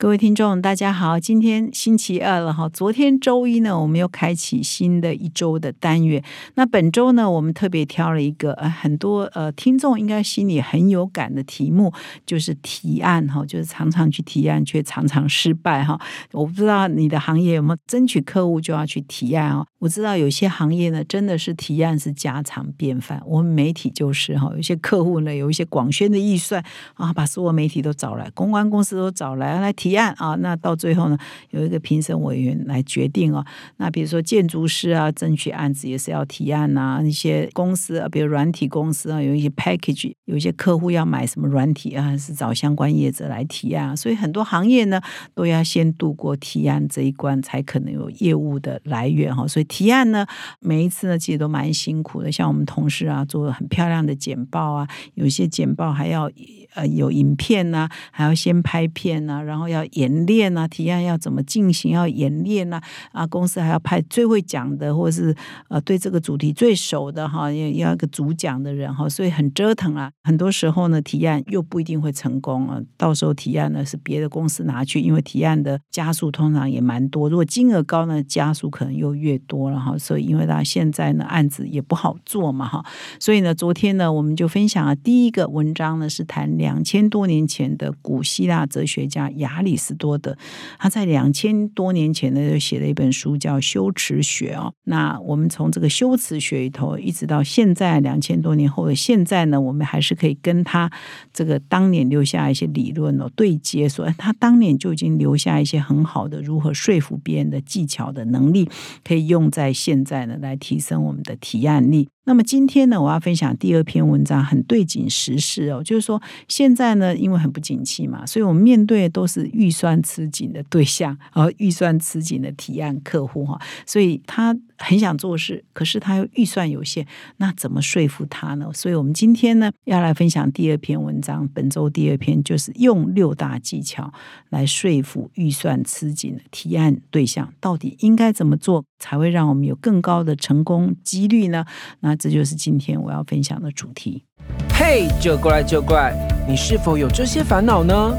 各位听众，大家好！今天星期二了哈。昨天周一呢，我们又开启新的一周的单元。那本周呢，我们特别挑了一个呃很多呃听众应该心里很有感的题目，就是提案哈，就是常常去提案却常常失败哈。我不知道你的行业有没有争取客户就要去提案哦。我知道有些行业呢，真的是提案是家常便饭。我们媒体就是哈，有些客户呢有一些广宣的预算啊，把所有媒体都找来，公关公司都找来来提。提案啊，那到最后呢，有一个评审委员来决定哦。那比如说建筑师啊，争取案子也是要提案呐。一些公司啊，比如软体公司啊，有一些 package，有一些客户要买什么软体啊，是找相关业者来提案。所以很多行业呢，都要先度过提案这一关，才可能有业务的来源哈。所以提案呢，每一次呢，其实都蛮辛苦的。像我们同事啊，做很漂亮的简报啊，有些简报还要呃有影片呐，还要先拍片呐，然后要。要演练啊，提案要怎么进行？要演练啊，啊，公司还要派最会讲的，或者是呃对这个主题最熟的哈，要要一个主讲的人哈，所以很折腾啊。很多时候呢，提案又不一定会成功啊。到时候提案呢是别的公司拿去，因为提案的加速通常也蛮多。如果金额高呢，加速可能又越多了哈。所以因为他现在呢案子也不好做嘛哈，所以呢昨天呢我们就分享了第一个文章呢是谈两千多年前的古希腊哲学家亚里。李斯多德，他在两千多年前呢就写了一本书叫《修辞学》哦。那我们从这个修辞学里头，一直到现在两千多年后的现在呢，我们还是可以跟他这个当年留下一些理论哦对接，说他当年就已经留下一些很好的如何说服别人的技巧的能力，可以用在现在呢来提升我们的提案力。那么今天呢，我要分享第二篇文章，很对景时事哦。就是说，现在呢，因为很不景气嘛，所以我们面对的都是预算吃紧的对象，而预算吃紧的提案客户哈，所以他。很想做事，可是他又预算有限，那怎么说服他呢？所以，我们今天呢要来分享第二篇文章。本周第二篇就是用六大技巧来说服预算吃紧的提案对象，到底应该怎么做才会让我们有更高的成功几率呢？那这就是今天我要分享的主题。嘿，就过来就过来，你是否有这些烦恼呢？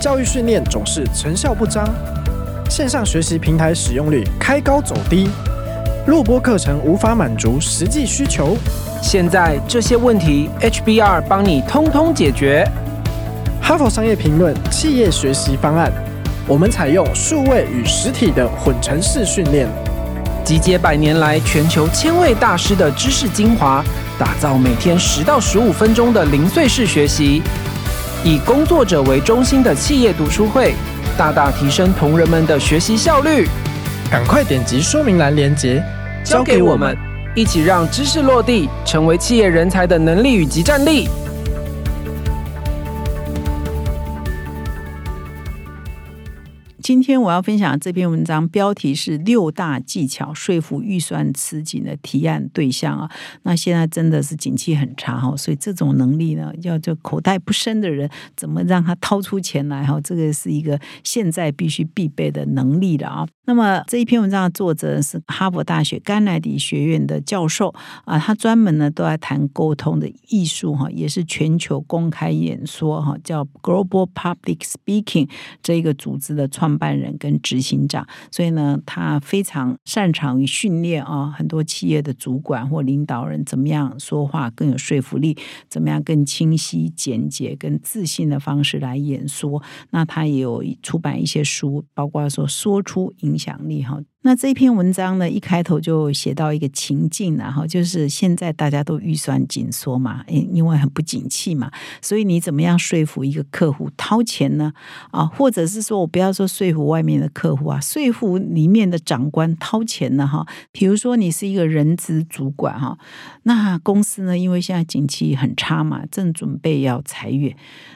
教育训练总是成效不彰，线上学习平台使用率开高走低。录播课程无法满足实际需求，现在这些问题 HBR 帮你通通解决。哈佛商业评论企业学习方案，我们采用数位与实体的混成式训练，集结百年来全球千位大师的知识精华，打造每天十到十五分钟的零碎式学习，以工作者为中心的企业读书会，大大提升同仁们的学习效率。赶快点击说明栏链接，交给我们，一起让知识落地，成为企业人才的能力与及战力。今天我要分享这篇文章，标题是“六大技巧说服预算吃紧的提案对象”啊。那现在真的是景气很差哈，所以这种能力呢，要就口袋不深的人，怎么让他掏出钱来哈？这个是一个现在必须必备的能力了啊。那么这一篇文章的作者是哈佛大学甘乃迪学院的教授啊，他专门呢都在谈沟通的艺术哈，也是全球公开演说哈，叫 Global Public Speaking 这一个组织的创办人跟执行长，所以呢，他非常擅长于训练啊，很多企业的主管或领导人怎么样说话更有说服力，怎么样更清晰、简洁、跟自信的方式来演说。那他也有出版一些书，包括说说出影。响力哈。那这篇文章呢，一开头就写到一个情境，然后就是现在大家都预算紧缩嘛，因因为很不景气嘛，所以你怎么样说服一个客户掏钱呢？啊，或者是说我不要说说服外面的客户啊，说服里面的长官掏钱呢？哈，比如说你是一个人资主管哈，那公司呢，因为现在景气很差嘛，正准备要裁员，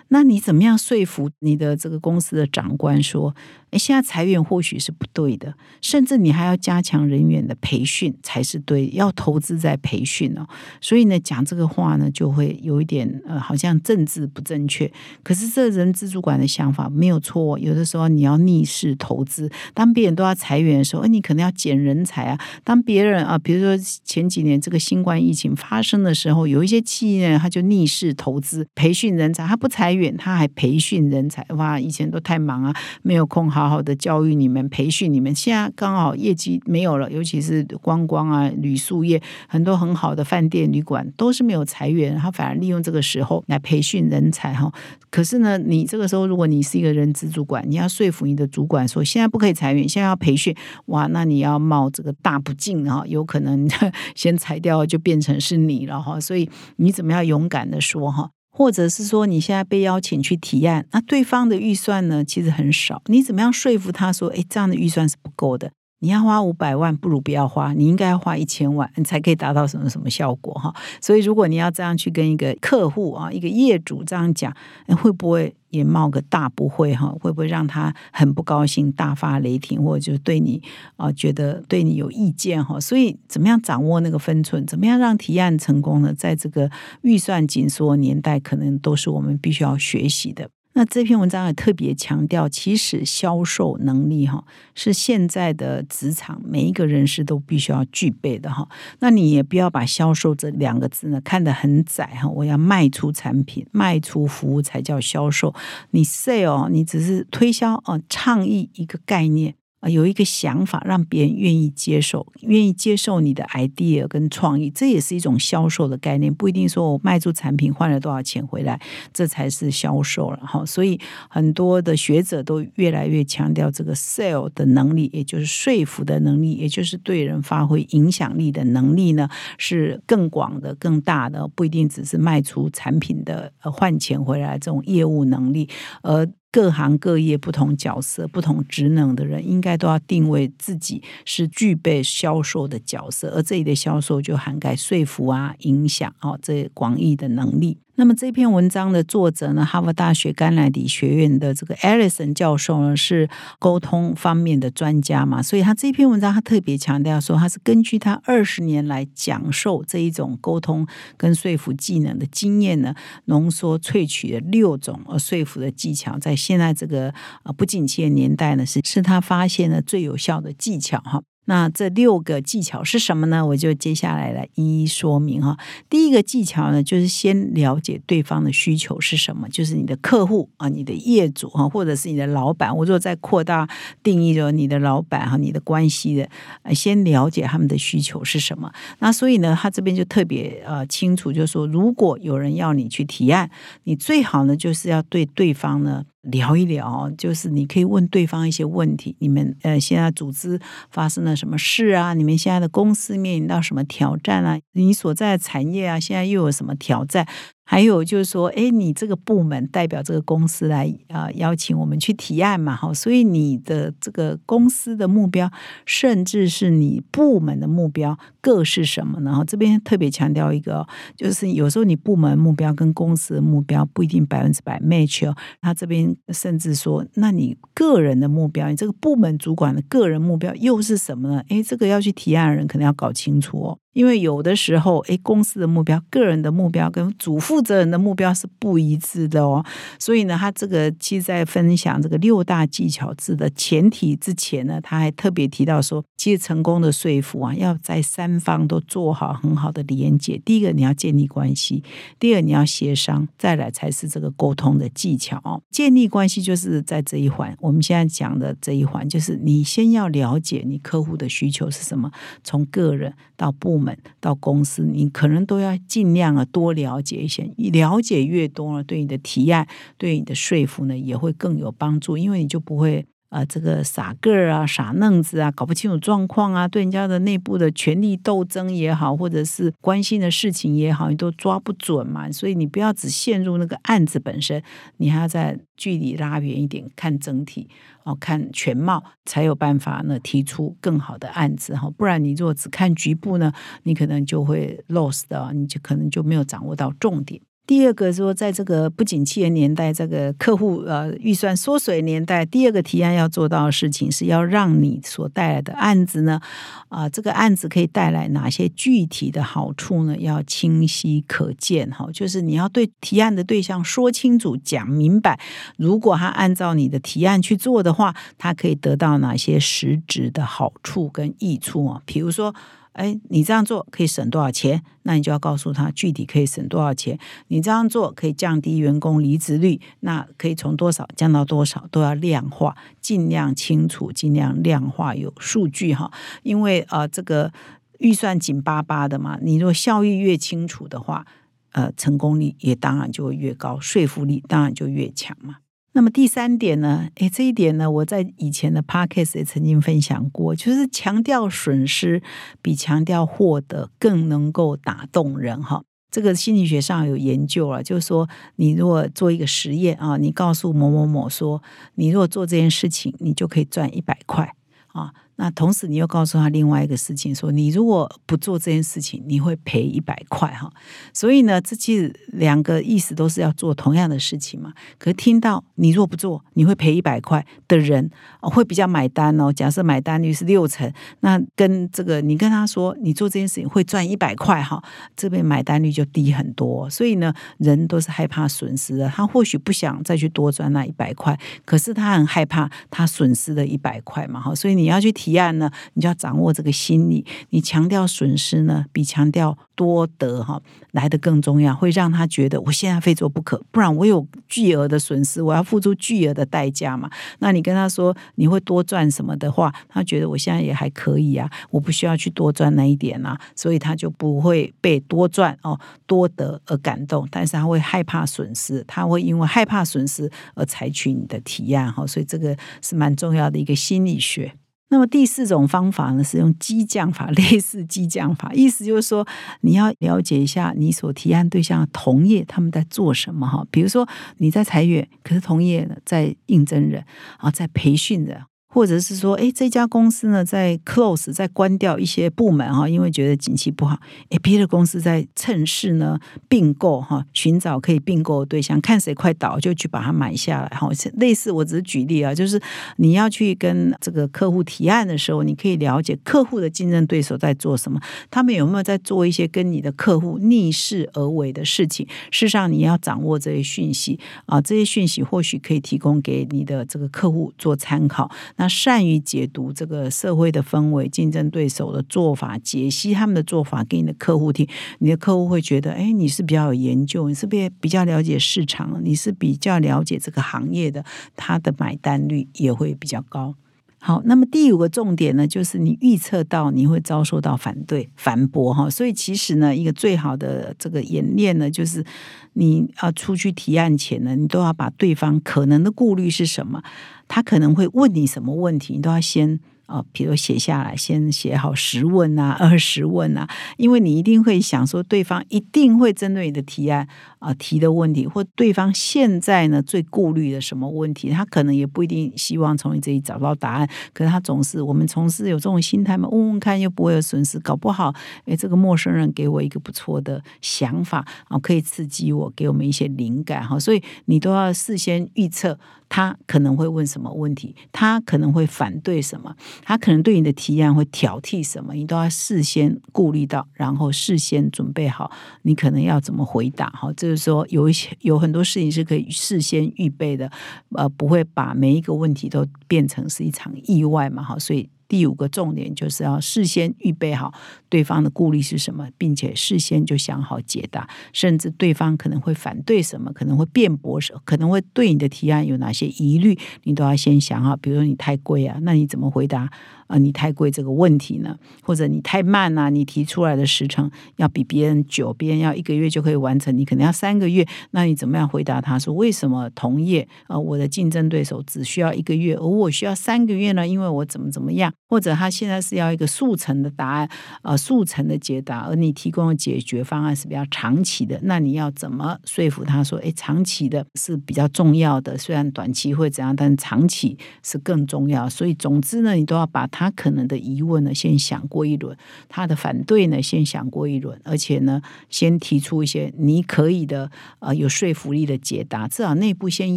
那你怎么样说服你的这个公司的长官说，哎，现在裁员或许是不对的，甚至。你还要加强人员的培训才是对，要投资在培训哦。所以呢，讲这个话呢，就会有一点呃，好像政治不正确。可是这人资主管的想法没有错，有的时候你要逆势投资。当别人都要裁员的时候，你可能要减人才啊。当别人啊，比如说前几年这个新冠疫情发生的时候，有一些企业他就逆势投资培训人才，他不裁员，他还培训人才。哇，以前都太忙啊，没有空好好的教育你们、培训你们。现在刚好业绩没有了，尤其是观光啊、旅宿业，很多很好的饭店、旅馆都是没有裁员，他反而利用这个时候来培训人才哈。可是呢，你这个时候如果你是一个人资主管，你要说服你的主管说，现在不可以裁员，现在要培训，哇，那你要冒这个大不敬哈，有可能 先裁掉就变成是你了哈。所以你怎么样勇敢的说哈？或者是说你现在被邀请去提案，那对方的预算呢其实很少，你怎么样说服他说，哎，这样的预算是不够的？你要花五百万，不如不要花，你应该要花一千万，你才可以达到什么什么效果哈。所以如果你要这样去跟一个客户啊，一个业主这样讲，会不会也冒个大不会哈？会不会让他很不高兴，大发雷霆，或者就是对你啊觉得对你有意见哈？所以怎么样掌握那个分寸？怎么样让提案成功呢？在这个预算紧缩年代，可能都是我们必须要学习的。那这篇文章也特别强调，其实销售能力哈是现在的职场每一个人士都必须要具备的哈。那你也不要把销售这两个字呢看得很窄哈。我要卖出产品、卖出服务才叫销售。你 sale 你只是推销哦，倡议一个概念。啊，有一个想法让别人愿意接受，愿意接受你的 idea 跟创意，这也是一种销售的概念。不一定说我卖出产品换了多少钱回来，这才是销售了哈。所以很多的学者都越来越强调这个 sell 的能力，也就是说服的能力，也就是对人发挥影响力的能力呢，是更广的、更大的，不一定只是卖出产品的换钱回来这种业务能力，而。各行各业不同角色、不同职能的人，应该都要定位自己是具备销售的角色，而这里的销售就涵盖说服啊、影响啊这广义的能力。那么这篇文章的作者呢，哈佛大学甘乃迪学院的这个 Ellison 教授呢，是沟通方面的专家嘛，所以他这篇文章他特别强调说，他是根据他二十年来讲授这一种沟通跟说服技能的经验呢，浓缩萃取了六种呃说服的技巧，在现在这个呃不景气的年代呢，是是他发现的最有效的技巧哈。那这六个技巧是什么呢？我就接下来来一一说明哈。第一个技巧呢，就是先了解对方的需求是什么，就是你的客户啊，你的业主哈，或者是你的老板。我如果再扩大定义，说你的老板哈，你的关系的，先了解他们的需求是什么。那所以呢，他这边就特别呃清楚，就是说，如果有人要你去提案，你最好呢，就是要对对方呢。聊一聊，就是你可以问对方一些问题。你们呃，现在组织发生了什么事啊？你们现在的公司面临到什么挑战啊？你所在的产业啊，现在又有什么挑战？还有就是说，哎，你这个部门代表这个公司来啊，邀请我们去提案嘛，哈，所以你的这个公司的目标，甚至是你部门的目标，各是什么呢？哈，这边特别强调一个，就是有时候你部门目标跟公司的目标不一定百分之百 match 哦。他这边甚至说，那你个人的目标，你这个部门主管的个人目标又是什么呢？哎，这个要去提案的人可能要搞清楚哦。因为有的时候，哎，公司的目标、个人的目标跟主负责人的目标是不一致的哦。所以呢，他这个其实在分享这个六大技巧字的前提之前呢，他还特别提到说，其实成功的说服啊，要在三方都做好很好的连接。第一个，你要建立关系；第二，你要协商；再来才是这个沟通的技巧哦。建立关系就是在这一环，我们现在讲的这一环，就是你先要了解你客户的需求是什么，从个人到部门。到公司，你可能都要尽量啊多了解一些，了解越多呢，对你的提案、对你的说服呢，也会更有帮助，因为你就不会啊这个傻个儿啊、傻愣子啊，搞不清楚状况啊，对人家的内部的权力斗争也好，或者是关心的事情也好，你都抓不准嘛。所以你不要只陷入那个案子本身，你还要在距离拉远一点，看整体。哦，看全貌才有办法呢，提出更好的案子哈。不然你如果只看局部呢，你可能就会 lost 的，你就可能就没有掌握到重点。第二个说，在这个不景气的年代，这个客户呃预算缩水年代，第二个提案要做到的事情是要让你所带来的案子呢，啊，这个案子可以带来哪些具体的好处呢？要清晰可见哈，就是你要对提案的对象说清楚、讲明白。如果他按照你的提案去做的话，他可以得到哪些实质的好处跟益处啊？比如说。哎，你这样做可以省多少钱？那你就要告诉他具体可以省多少钱。你这样做可以降低员工离职率，那可以从多少降到多少，都要量化，尽量清楚，尽量量化有数据哈。因为呃，这个预算紧巴巴的嘛，你若效益越清楚的话，呃，成功率也当然就会越高，说服力当然就越强嘛。那么第三点呢？诶，这一点呢，我在以前的 podcast 也曾经分享过，就是强调损失比强调获得更能够打动人哈。这个心理学上有研究了，就是说，你如果做一个实验啊，你告诉某某某说，你如果做这件事情，你就可以赚一百块啊。那同时，你又告诉他另外一个事情，说你如果不做这件事情，你会赔一百块哈。所以呢，这其实两个意思都是要做同样的事情嘛。可是听到你若不做，你会赔一百块的人，会比较买单哦。假设买单率是六成，那跟这个你跟他说你做这件事情会赚一百块哈，这边买单率就低很多。所以呢，人都是害怕损失的，他或许不想再去多赚那一百块，可是他很害怕他损失了一百块嘛哈。所以你要去提。提案呢，你就要掌握这个心理。你强调损失呢，比强调多得哈来的更重要，会让他觉得我现在非做不可，不然我有巨额的损失，我要付出巨额的代价嘛。那你跟他说你会多赚什么的话，他觉得我现在也还可以啊，我不需要去多赚那一点啊，所以他就不会被多赚哦多得而感动，但是他会害怕损失，他会因为害怕损失而采取你的提案哈，所以这个是蛮重要的一个心理学。那么第四种方法呢，是用激将法，类似激将法，意思就是说，你要了解一下你所提案对象的同业他们在做什么哈。比如说你在裁员，可是同业呢在应征人啊，在培训人。或者是说，哎，这家公司呢在 close，在关掉一些部门哈，因为觉得景气不好。哎，别的公司在趁势呢并购哈，寻找可以并购的对象，看谁快倒就去把它买下来哈。类似，我只是举例啊，就是你要去跟这个客户提案的时候，你可以了解客户的竞争对手在做什么，他们有没有在做一些跟你的客户逆势而为的事情。事实上，你要掌握这些讯息啊，这些讯息或许可以提供给你的这个客户做参考。那善于解读这个社会的氛围、竞争对手的做法、解析他们的做法给你的客户听，你的客户会觉得，哎，你是比较有研究，你是不是比较了解市场，你是比较了解这个行业的，他的买单率也会比较高。好，那么第五个重点呢，就是你预测到你会遭受到反对、反驳哈，所以其实呢，一个最好的这个演练呢，就是你要出去提案前呢，你都要把对方可能的顾虑是什么，他可能会问你什么问题，你都要先。啊，比如写下来，先写好十问啊，二十问啊，因为你一定会想说，对方一定会针对你的提案啊提的问题，或对方现在呢最顾虑的什么问题，他可能也不一定希望从你这里找到答案，可是他总是我们从事有这种心态嘛，问问看又不会有损失，搞不好哎，这个陌生人给我一个不错的想法啊，可以刺激我，给我们一些灵感哈，所以你都要事先预测。他可能会问什么问题？他可能会反对什么？他可能对你的提案会挑剔什么？你都要事先顾虑到，然后事先准备好，你可能要怎么回答？哈，就是说有一些有很多事情是可以事先预备的，呃，不会把每一个问题都变成是一场意外嘛？哈，所以。第五个重点就是要事先预备好对方的顾虑是什么，并且事先就想好解答，甚至对方可能会反对什么，可能会辩驳什，可能会对你的提案有哪些疑虑，你都要先想好。比如说你太贵啊，那你怎么回答？啊，你太贵这个问题呢？或者你太慢啊？你提出来的时程要比别人久，别人要一个月就可以完成，你可能要三个月。那你怎么样回答他说为什么同业啊，我的竞争对手只需要一个月，而我需要三个月呢？因为我怎么怎么样？或者他现在是要一个速成的答案，呃，速成的解答，而你提供的解决方案是比较长期的，那你要怎么说服他说，哎，长期的是比较重要的，虽然短期会怎样，但长期是更重要。所以总之呢，你都要把他可能的疑问呢先想过一轮，他的反对呢先想过一轮，而且呢先提出一些你可以的呃有说服力的解答，至少内部先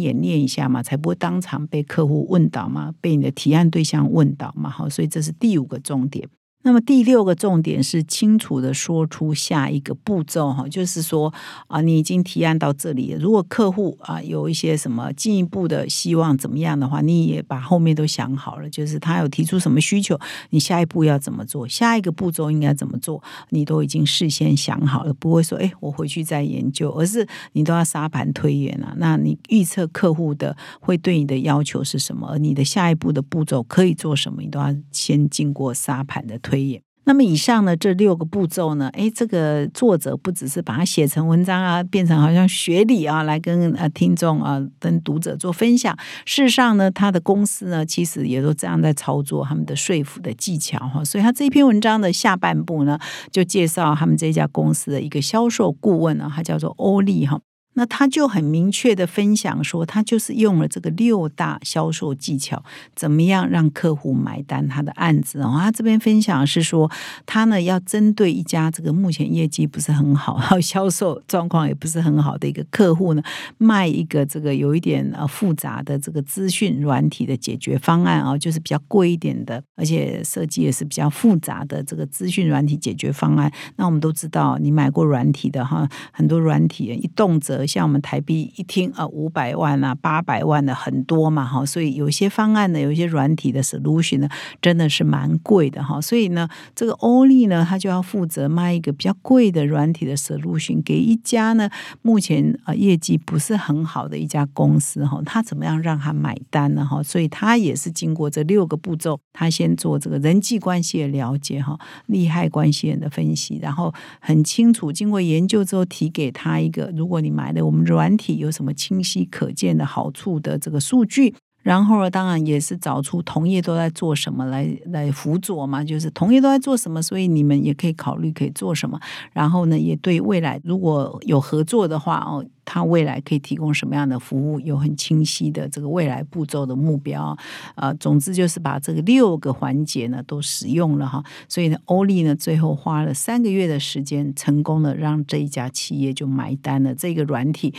演练一下嘛，才不会当场被客户问倒嘛，被你的提案对象问倒嘛。好，所以这是第五个重点。那么第六个重点是清楚的说出下一个步骤哈，就是说啊，你已经提案到这里，如果客户啊有一些什么进一步的希望怎么样的话，你也把后面都想好了，就是他有提出什么需求，你下一步要怎么做，下一个步骤应该怎么做，你都已经事先想好了，不会说哎我回去再研究，而是你都要沙盘推演啊。那你预测客户的会对你的要求是什么，你的下一步的步骤可以做什么，你都要先经过沙盘的推。推演。那么以上呢这六个步骤呢，诶，这个作者不只是把它写成文章啊，变成好像学理啊，来跟呃听众啊、跟读者做分享。事实上呢，他的公司呢，其实也都这样在操作他们的说服的技巧哈。所以他这篇文章的下半部呢，就介绍他们这家公司的一个销售顾问呢，他叫做欧丽哈。那他就很明确的分享说，他就是用了这个六大销售技巧，怎么样让客户买单他的案子哦。他这边分享是说，他呢要针对一家这个目前业绩不是很好，然后销售状况也不是很好的一个客户呢，卖一个这个有一点呃复杂的这个资讯软体的解决方案啊，就是比较贵一点的，而且设计也是比较复杂的这个资讯软体解决方案。那我们都知道，你买过软体的哈，很多软体一动辄。像我们台币一听啊，五百万啊，八百万的很多嘛，哈，所以有些方案呢，有一些软体的 solution 呢，真的是蛮贵的哈。所以呢，这个欧力呢，他就要负责卖一个比较贵的软体的 solution 给一家呢，目前啊业绩不是很好的一家公司哈。他怎么样让他买单呢？哈，所以他也是经过这六个步骤，他先做这个人际关系的了解哈，利害关系人的分析，然后很清楚经过研究之后提给他一个，如果你买。的我们软体有什么清晰可见的好处的这个数据，然后，当然也是找出同业都在做什么来来辅佐嘛，就是同业都在做什么，所以你们也可以考虑可以做什么。然后呢，也对未来如果有合作的话哦，他未来可以提供什么样的服务，有很清晰的这个未来步骤的目标。呃，总之就是把这个六个环节呢都使用了哈。所以呢，欧力呢最后花了三个月的时间，成功的让这一家企业就买单了这个软体。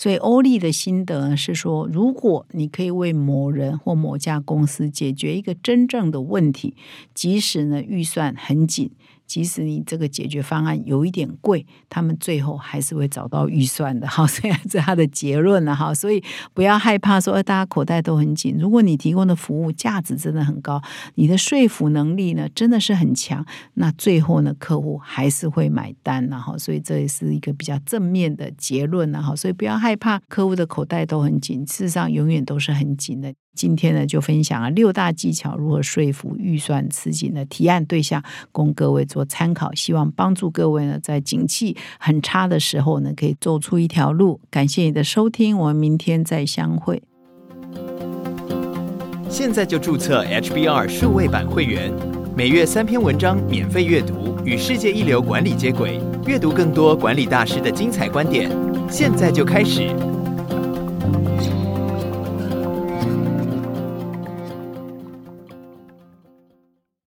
所以欧力的心得是说，如果你可以为某人或某家公司解决一个真正的问题，即使呢预算很紧。即使你这个解决方案有一点贵，他们最后还是会找到预算的。好，这是他的结论了哈。所以不要害怕说，大家口袋都很紧。如果你提供的服务价值真的很高，你的说服能力呢真的是很强，那最后呢客户还是会买单。然后，所以这也是一个比较正面的结论。了。哈，所以不要害怕客户的口袋都很紧，事实上永远都是很紧的。今天呢，就分享了六大技巧，如何说服预算吃紧的提案对象，供各位做参考。希望帮助各位呢，在景气很差的时候呢，可以走出一条路。感谢你的收听，我们明天再相会。现在就注册 HBR 数位版会员，每月三篇文章免费阅读，与世界一流管理接轨，阅读更多管理大师的精彩观点。现在就开始。